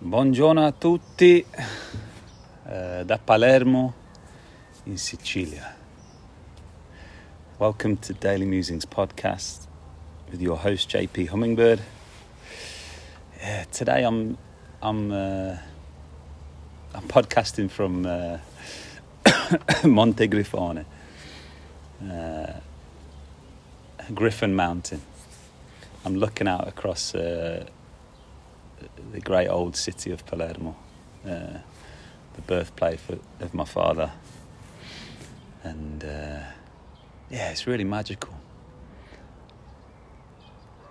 Buongiorno a tutti uh, da Palermo in Sicilia. Welcome to Daily Musings podcast with your host JP Hummingbird. Yeah, today I'm I'm uh, I'm podcasting from uh, Monte Grifone, uh, Griffin Mountain. I'm looking out across uh, the great old city of Palermo, uh, the birthplace of my father. And uh, yeah, it's really magical.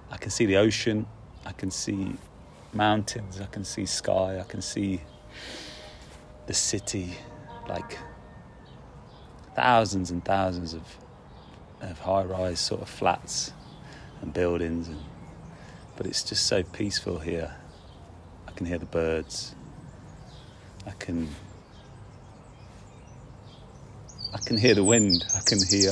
I can see the ocean, I can see mountains, I can see sky, I can see the city, like thousands and thousands of, of high rise sort of flats and buildings. And, but it's just so peaceful here can hear the birds. I can I can hear the wind. I can hear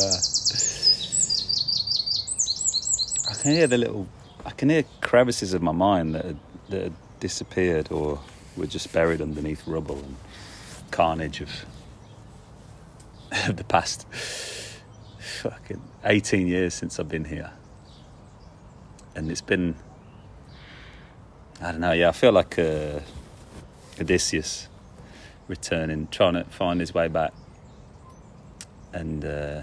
I can hear the little I can hear crevices of my mind that had, that had disappeared or were just buried underneath rubble and carnage of of the past fucking 18 years since I've been here. And it's been I don't know. Yeah, I feel like uh, Odysseus returning, trying to find his way back, and uh,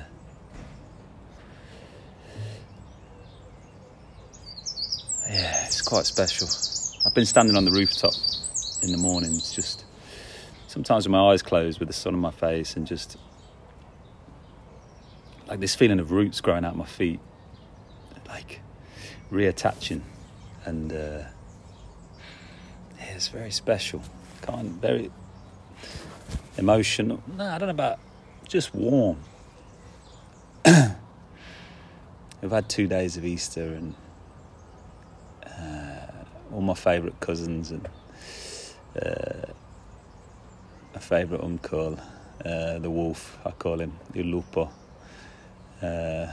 yeah, it's quite special. I've been standing on the rooftop in the mornings, just sometimes with my eyes closed, with the sun on my face, and just like this feeling of roots growing out my feet, like reattaching, and. Uh, it's very special, kind very emotional. No, I don't know about just warm. We've had two days of Easter and uh, all my favourite cousins and uh, my favourite uncle, uh, the wolf, I call him, Il Lupo. Uh,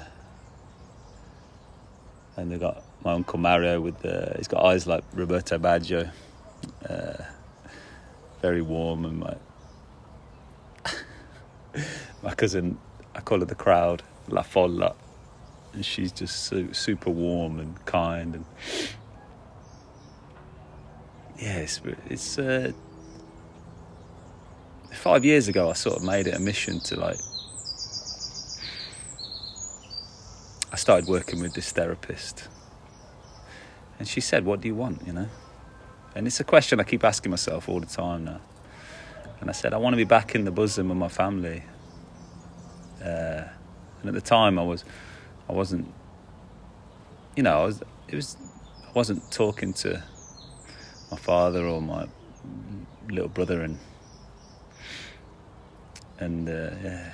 and they've got my uncle Mario with the, he's got eyes like Roberto Baggio uh, very warm, and my my cousin, I call her the crowd, La Folla, and she's just so, super warm and kind, and yeah, it's, it's uh, five years ago. I sort of made it a mission to like. I started working with this therapist, and she said, "What do you want?" You know and it's a question I keep asking myself all the time now. And I said, I want to be back in the bosom of my family. Uh, and at the time, I was, I wasn't, you know, I was, it was, I wasn't talking to my father or my little brother, and and uh, yeah,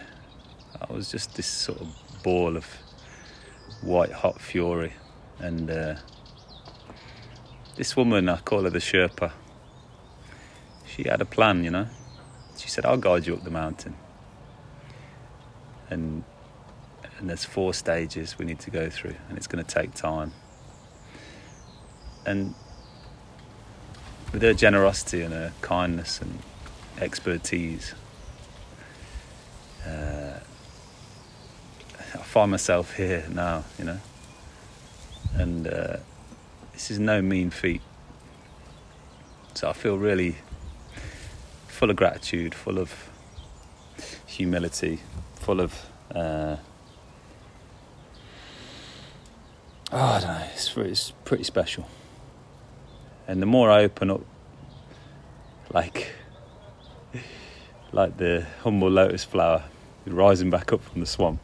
I was just this sort of ball of white hot fury, and. Uh, this woman, I call her the Sherpa, she had a plan, you know. She said, I'll guide you up the mountain. And, and there's four stages we need to go through, and it's going to take time. And with her generosity and her kindness and expertise, uh, I find myself here now, you know. And uh, this is no mean feat. So I feel really full of gratitude, full of humility, full of. Uh, oh, I don't know. It's, it's pretty special. And the more I open up, like, like the humble lotus flower rising back up from the swamp,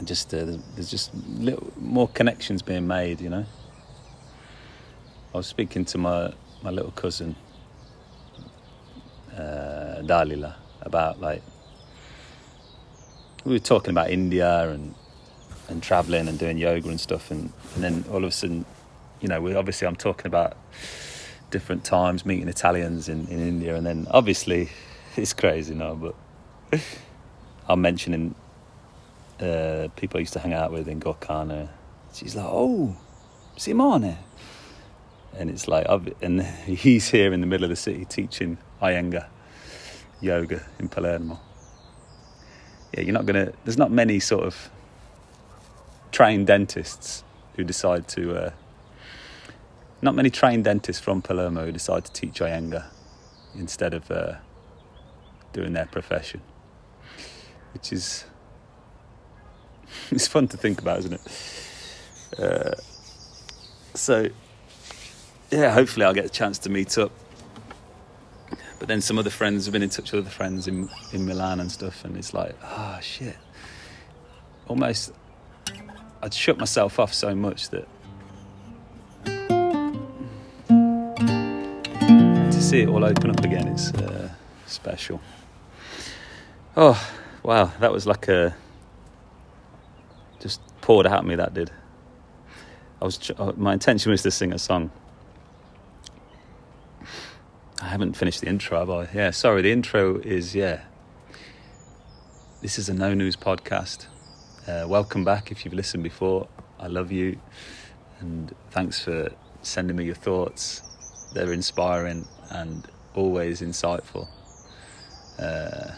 and just uh, there's just little more connections being made, you know. I was speaking to my my little cousin uh, Dalila about like we were talking about India and and traveling and doing yoga and stuff, and and then all of a sudden, you know, we obviously I'm talking about different times meeting Italians in, in India, and then obviously it's crazy now, but I'm mentioning uh, people I used to hang out with in Gokarna. She's like, "Oh, Simone," and it's like I've, and he's here in the middle of the city teaching Iyengar yoga in Palermo. Yeah, you're not gonna. There's not many sort of trained dentists who decide to. Uh, not many trained dentists from Palermo who decide to teach Iyengar instead of uh, doing their profession, which is it's fun to think about, isn't it? Uh, so yeah, hopefully I'll get a chance to meet up. But then some other friends have been in touch with other friends in in Milan and stuff, and it's like, ah, oh, shit. Almost, I'd shut myself off so much that to see it all open up again is uh, special. Oh, wow, that was like a poured out of me. That did. I was uh, my intention was to sing a song I haven't finished the intro, have I? Yeah, sorry, the intro is, yeah. This is a No News podcast. Uh, welcome back if you've listened before. I love you. And thanks for sending me your thoughts. They're inspiring and always insightful. Uh,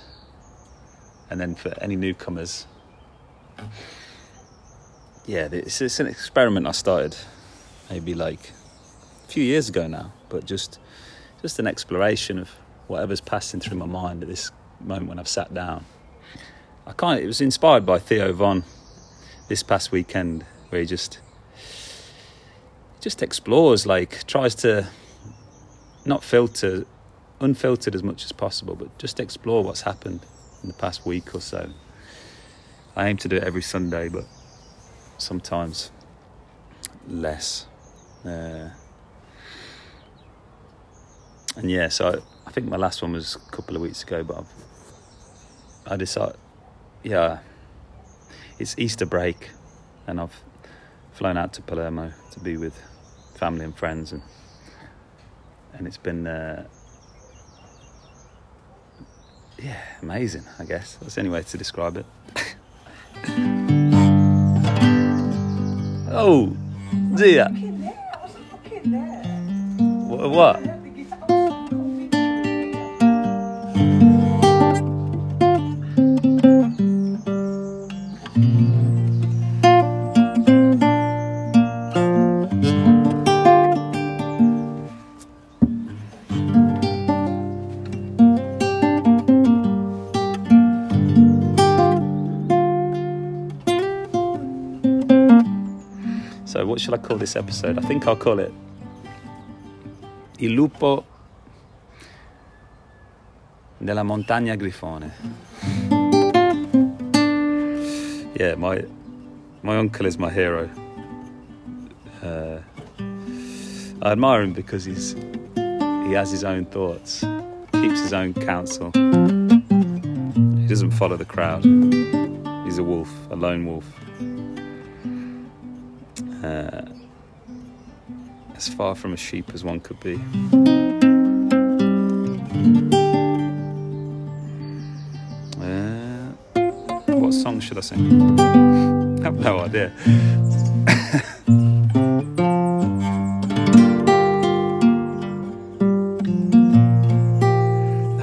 and then for any newcomers, yeah, it's, it's an experiment I started maybe like a few years ago now, but just just an exploration of whatever's passing through my mind at this moment when I've sat down. I kind of, it was inspired by Theo Von this past weekend, where he just just explores, like tries to not filter, unfiltered as much as possible, but just explore what's happened in the past week or so. I aim to do it every Sunday, but sometimes less. Uh, and yeah, so I, I, think my last one was a couple of weeks ago, but I've, I decided, yeah, it's Easter break, and I've flown out to Palermo to be with family and friends, and and it's been, uh, yeah, amazing. I guess that's the only way to describe it. oh, dear. What? Should I call this episode? I think I'll call it Il lupo della montagna Grifone. Yeah, my my uncle is my hero. Uh, I admire him because he's he has his own thoughts, keeps his own counsel. He doesn't follow the crowd. He's a wolf, a lone wolf. Uh, as far from a sheep as one could be. Uh, what song should I sing? I have no idea.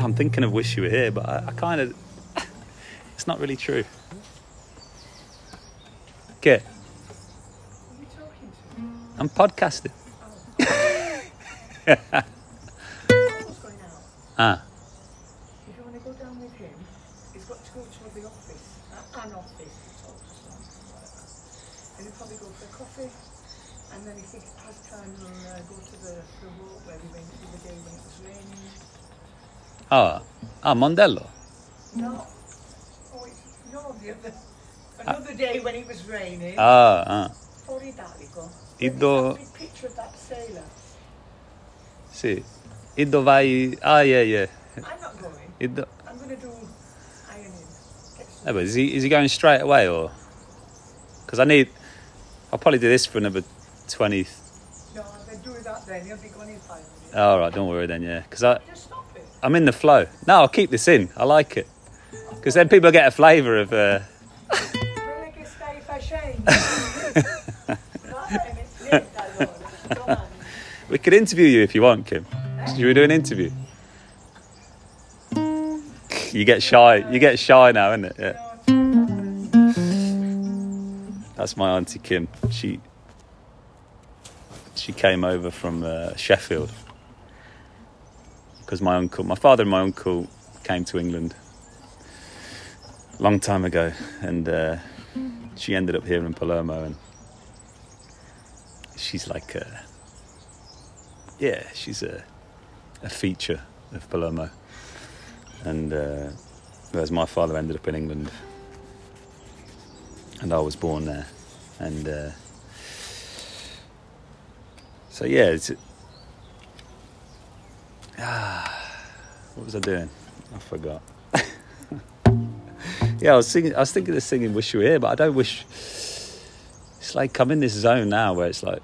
I'm thinking of Wish You Were Here, but I, I kind of. it's not really true. Get. I'm podcasting. Ah. If you want to go down with him, he's got to go to the office, uh, an office to talk to someone, whatever. And he'll probably go for a coffee, and then if he has time, he'll uh, go to the, the walk where we went through the other day when it was raining. Ah, ah, Mondello. No. Oh, it's, no, the other, another day when it was raining. Ah, ah. Fuori. E do... Picture of that sailor. Sì. E do vai... Ah, yeah, yeah. I'm not going. E do... I'm going to do ironing. Yeah, but is he, is he going straight away or? Because I need. I'll probably do this for another 20. No, then do that then. He'll be gone in five minutes. All right, don't worry then, yeah. Because I, Just stop it. I'm in the flow. No, I'll keep this in. I like it. Because then people get a flavour of. Uh, We could interview you if you want, Kim. Should we do an interview? You get shy. You get shy now, isn't it? Yeah. That's my auntie Kim. She she came over from uh, Sheffield because my uncle, my father, and my uncle came to England a long time ago, and uh, she ended up here in Palermo, and she's like, a, yeah, she's a a feature of Palermo, and uh, whereas my father ended up in England, and I was born there, and uh, so yeah, it's. Ah, what was I doing? I forgot. yeah, I was singing. I was thinking of singing "Wish You Were Here," but I don't wish. It's like I'm in this zone now where it's like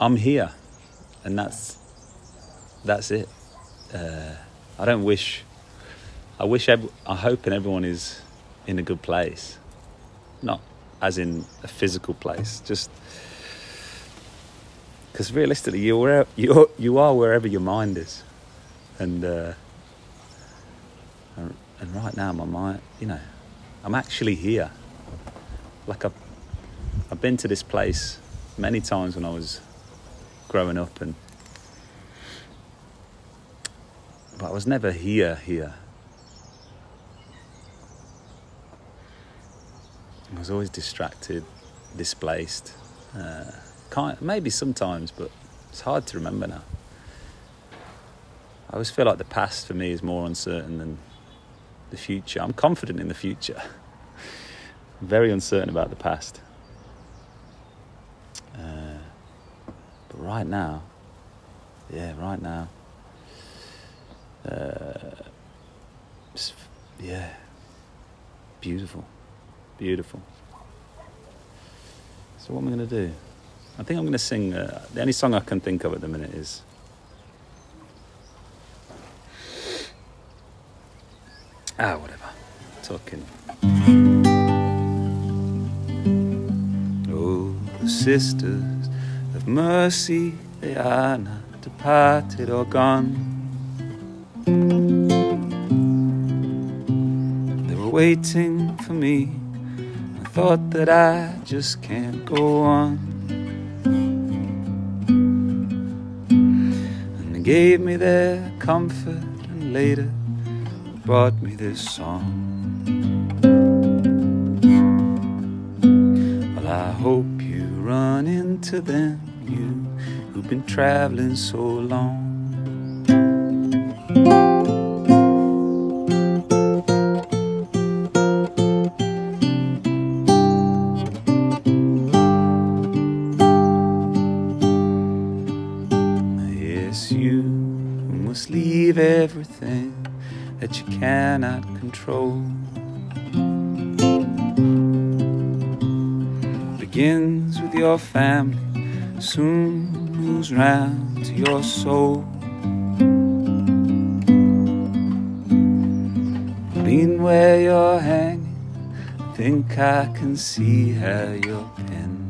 I'm here, and that's that's it. Uh, I don't wish. I wish. Ev- I hope and everyone is in a good place, not as in a physical place. Just because realistically, you're you you are wherever your mind is, and uh, and right now my mind, you know, I'm actually here. Like I've I've been to this place many times when I was growing up, and but I was never here here. I was always distracted, displaced. Uh, maybe sometimes, but it's hard to remember now. I always feel like the past for me is more uncertain than the future. I'm confident in the future. Very uncertain about the past. But right now, yeah, right now, uh, yeah, beautiful, beautiful. So what am I going to do? I think I'm going to sing. Uh, the only song I can think of at the minute is. Ah, whatever. Talking. Oh, of mercy, they are not departed or gone. They were waiting for me. I thought that I just can't go on. And they gave me their comfort and later brought me this song. Well, I hope you run into them, you who've been traveling so long. Soul. Lean where you're hanging, think I can see how you're pinned.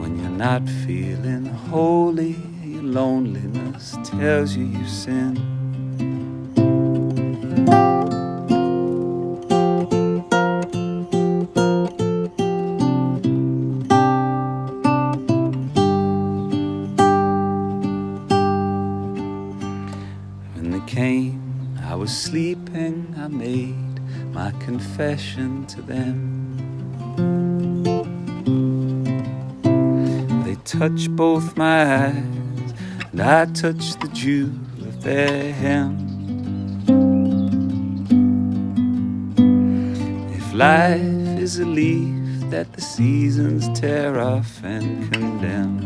When you're not feeling holy, your loneliness tells you you sin. Confession to them. They touch both my eyes, and I touch the jewel of their hem. If life is a leaf that the seasons tear off and condemn,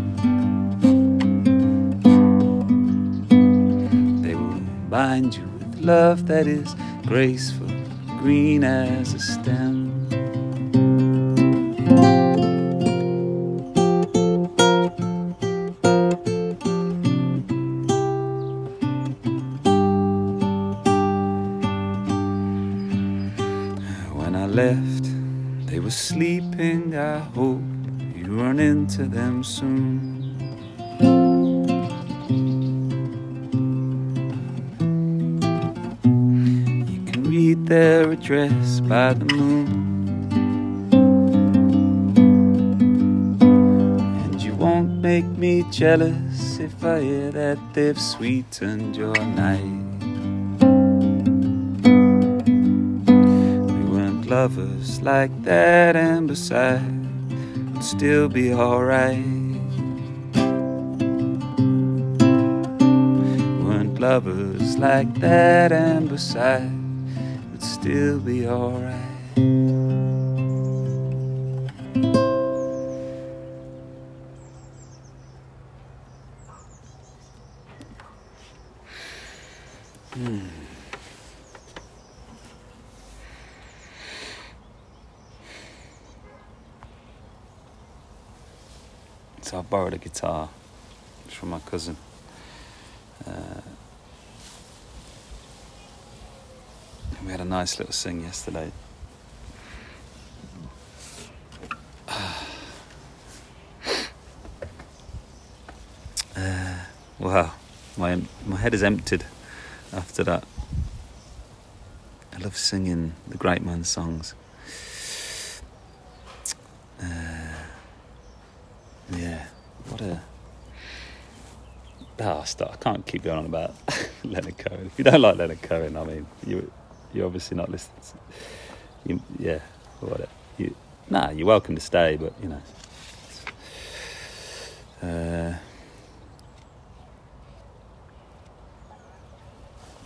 they will bind you with love that is graceful, green as a stem. When I left, they were sleeping. I hope you run into them soon. Jealous if I hear that they've sweetened your night. We weren't lovers like that, and besides, would still be alright. We weren't lovers like that, and besides, would still be alright. Borrowed a guitar from my cousin. Uh, we had a nice little sing yesterday. Uh, wow, my my head is emptied after that. I love singing the great man's songs. Uh, yeah, what a. Oh, stop. I can't keep going on about Leonard Cohen. If you don't like Leonard Cohen, I mean, you you're obviously not listening. To, you, yeah, what you nah, you're welcome to stay, but you know. Uh,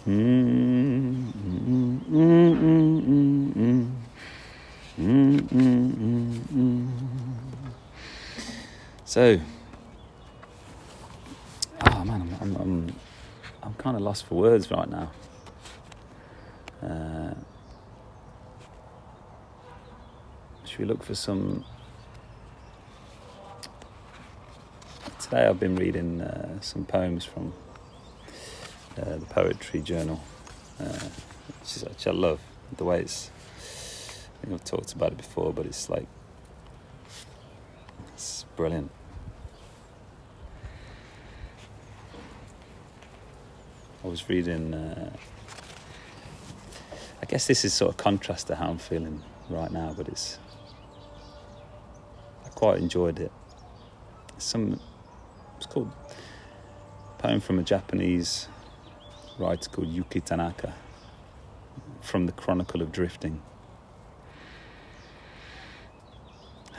mm, mm, mm, mm, mm, mm. Mm, mm, mm, mm. So, oh man, I'm, I'm, I'm, I'm kind of lost for words right now. Uh, should we look for some? Today I've been reading uh, some poems from uh, the Poetry Journal, uh, which, is, which I love. The way it's, I think I've talked about it before, but it's like, it's brilliant. I was reading. Uh, I guess this is sort of contrast to how I'm feeling right now, but it's. I quite enjoyed it. Some. It's called. Poem from a Japanese writer called Yuki Tanaka from the Chronicle of Drifting.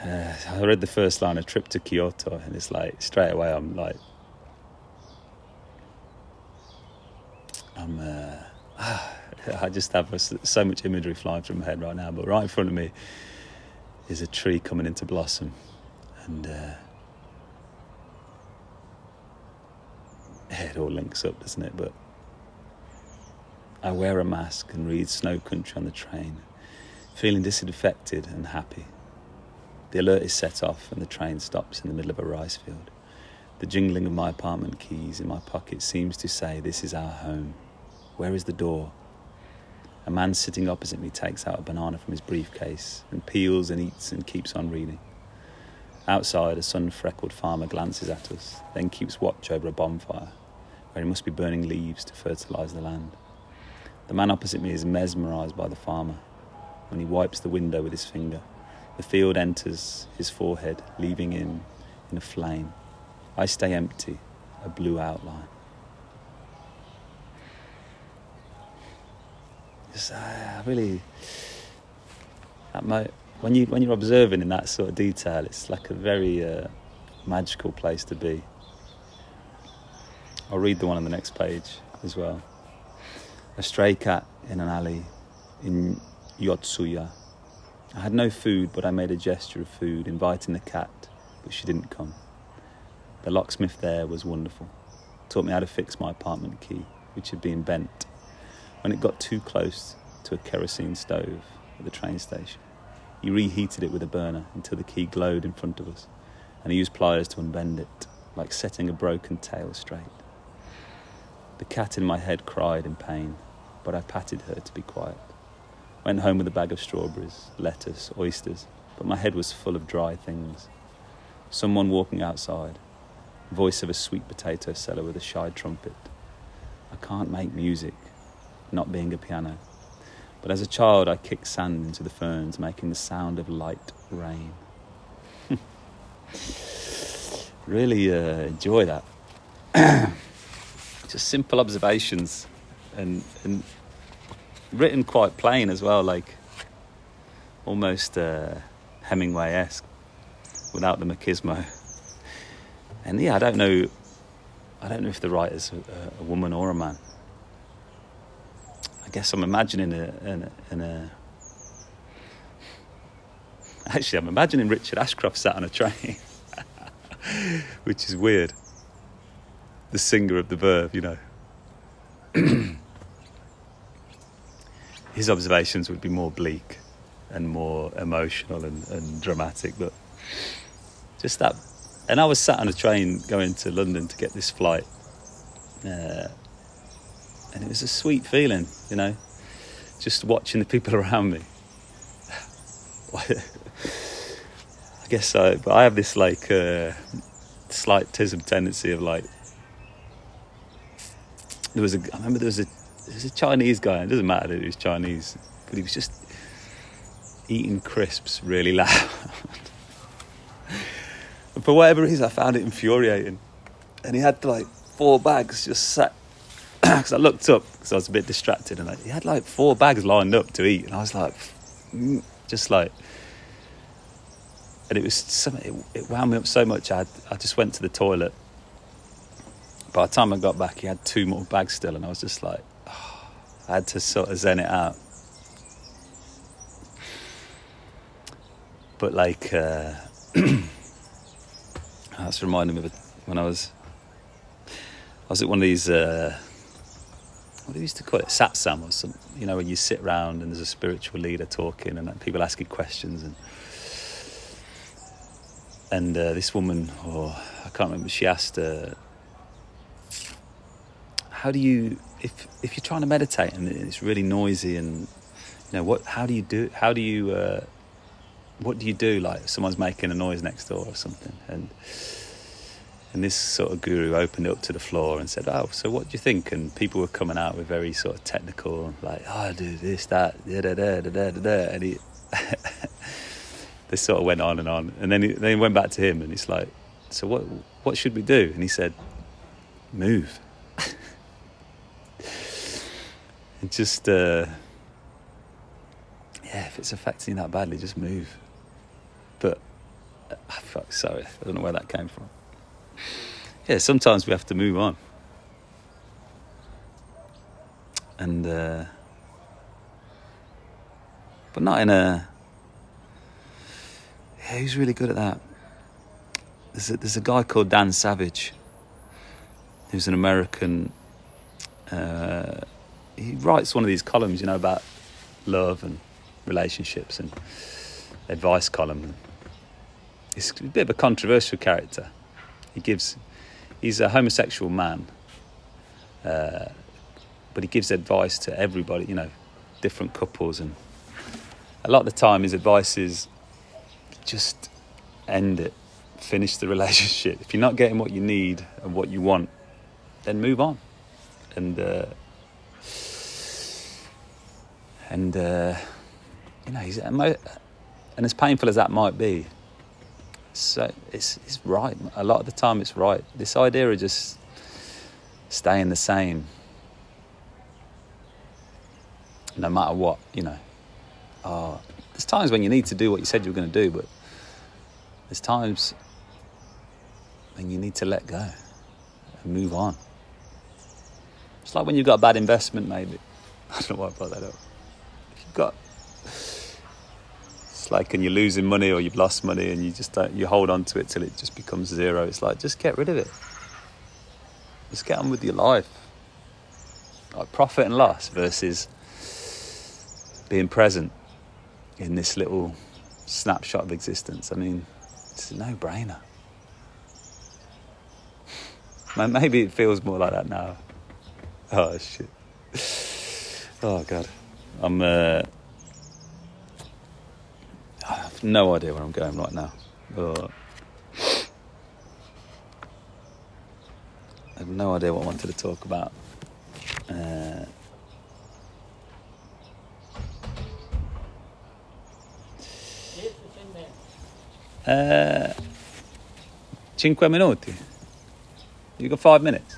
Uh, I read the first line, a trip to Kyoto, and it's like straight away I'm like, I'm, uh, I just have so much imagery flying through my head right now. But right in front of me is a tree coming into blossom, and uh, it all links up, doesn't it? But I wear a mask and read Snow Country on the train, feeling disaffected and happy. The alert is set off and the train stops in the middle of a rice field. The jingling of my apartment keys in my pocket seems to say, This is our home. Where is the door? A man sitting opposite me takes out a banana from his briefcase and peels and eats and keeps on reading. Outside, a sun freckled farmer glances at us, then keeps watch over a bonfire, where he must be burning leaves to fertilise the land. The man opposite me is mesmerised by the farmer when he wipes the window with his finger. The field enters his forehead, leaving him in a flame. I stay empty, a blue outline. Just, uh, really, when you when you're observing in that sort of detail, it's like a very uh, magical place to be. I'll read the one on the next page as well. A stray cat in an alley in Yotsuya. I had no food, but I made a gesture of food, inviting the cat, but she didn't come. The locksmith there was wonderful. Taught me how to fix my apartment key, which had been bent when it got too close to a kerosene stove at the train station. He reheated it with a burner until the key glowed in front of us, and he used pliers to unbend it, like setting a broken tail straight. The cat in my head cried in pain, but I patted her to be quiet. Went home with a bag of strawberries, lettuce, oysters, but my head was full of dry things. someone walking outside, voice of a sweet potato seller with a shy trumpet. I can't make music, not being a piano. But as a child, I kicked sand into the ferns, making the sound of light rain. really uh, enjoy that. Just simple observations and, and written quite plain as well, like almost uh, Hemingway esque without the machismo. And yeah, I don't know, I don't know if the writer's a, a woman or a man. I guess I'm imagining a, in a, in a actually I'm imagining Richard Ashcroft sat on a train, which is weird. The singer of the verve, you know. His observations would be more bleak and more emotional and, and dramatic, but just that. And I was sat on a train going to London to get this flight, uh, and it was a sweet feeling, you know, just watching the people around me. I guess I, but I have this like uh, slight tism tendency of like. There was a. I remember there was a. There was a Chinese guy. It doesn't matter that he was Chinese, but he was just eating crisps really loud. and for whatever reason, I found it infuriating. And he had like four bags just sat. Because I looked up because I was a bit distracted, and he had like four bags lined up to eat, and I was like, mm, just like. And it was some, it, it wound me up so much. I had, I just went to the toilet. By the time I got back, he had two more bags still, and I was just like, oh, I had to sort of zen it out. but like uh, that's reminding me of when I was I was at one of these uh, what do they used to call it satsang or something you know when you sit around and there's a spiritual leader talking and people asking questions and and uh, this woman or I can't remember she asked uh, how do you if if you're trying to meditate and it's really noisy and you know what how do you do how do you uh, what do you do? Like someone's making a noise next door or something, and and this sort of guru opened up to the floor and said, "Oh, so what do you think?" And people were coming out with very sort of technical, like, "Oh, I do this, that, da da da da da da," and he. they sort of went on and on, and then he, went back to him, and he's like, "So what? What should we do?" And he said, "Move." and just, uh, yeah, if it's affecting you that badly, just move. But oh, fuck, sorry, I don't know where that came from. Yeah, sometimes we have to move on, and uh, but not in a. Yeah, he's really good at that. There's a, there's a guy called Dan Savage, who's an American. Uh, he writes one of these columns, you know, about love and relationships and advice column. He's a bit of a controversial character. He gives, he's a homosexual man, uh, but he gives advice to everybody, you know, different couples. And a lot of the time, his advice is just end it, finish the relationship. If you're not getting what you need and what you want, then move on. And, uh, and, uh, you know, he's, and as painful as that might be, so it's, it's right. A lot of the time, it's right. This idea of just staying the same, no matter what, you know. Uh, there's times when you need to do what you said you were going to do, but there's times when you need to let go and move on. It's like when you've got a bad investment, maybe. I don't know why I brought that up. If you've got it's like, and you're losing money or you've lost money and you just don't, you hold on to it till it just becomes zero. It's like, just get rid of it. Just get on with your life. Like profit and loss versus being present in this little snapshot of existence. I mean, it's a no brainer. Maybe it feels more like that now. Oh, shit. Oh, God. I'm. Uh, no idea where I'm going right now. But I have no idea what I wanted to talk about. Uh, uh, cinque minuti. You got five minutes.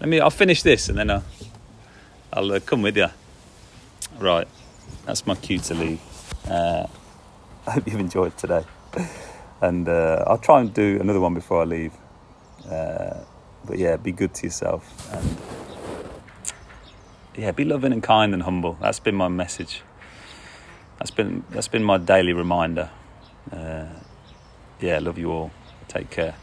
Let me. I'll finish this and then I'll, I'll uh, come with you. Right, that's my cue to leave. Uh, I hope you've enjoyed today, and uh, I'll try and do another one before I leave. Uh, but yeah, be good to yourself and yeah, be loving and kind and humble. That's been my message. That's been that's been my daily reminder. Uh, yeah, love you all. Take care.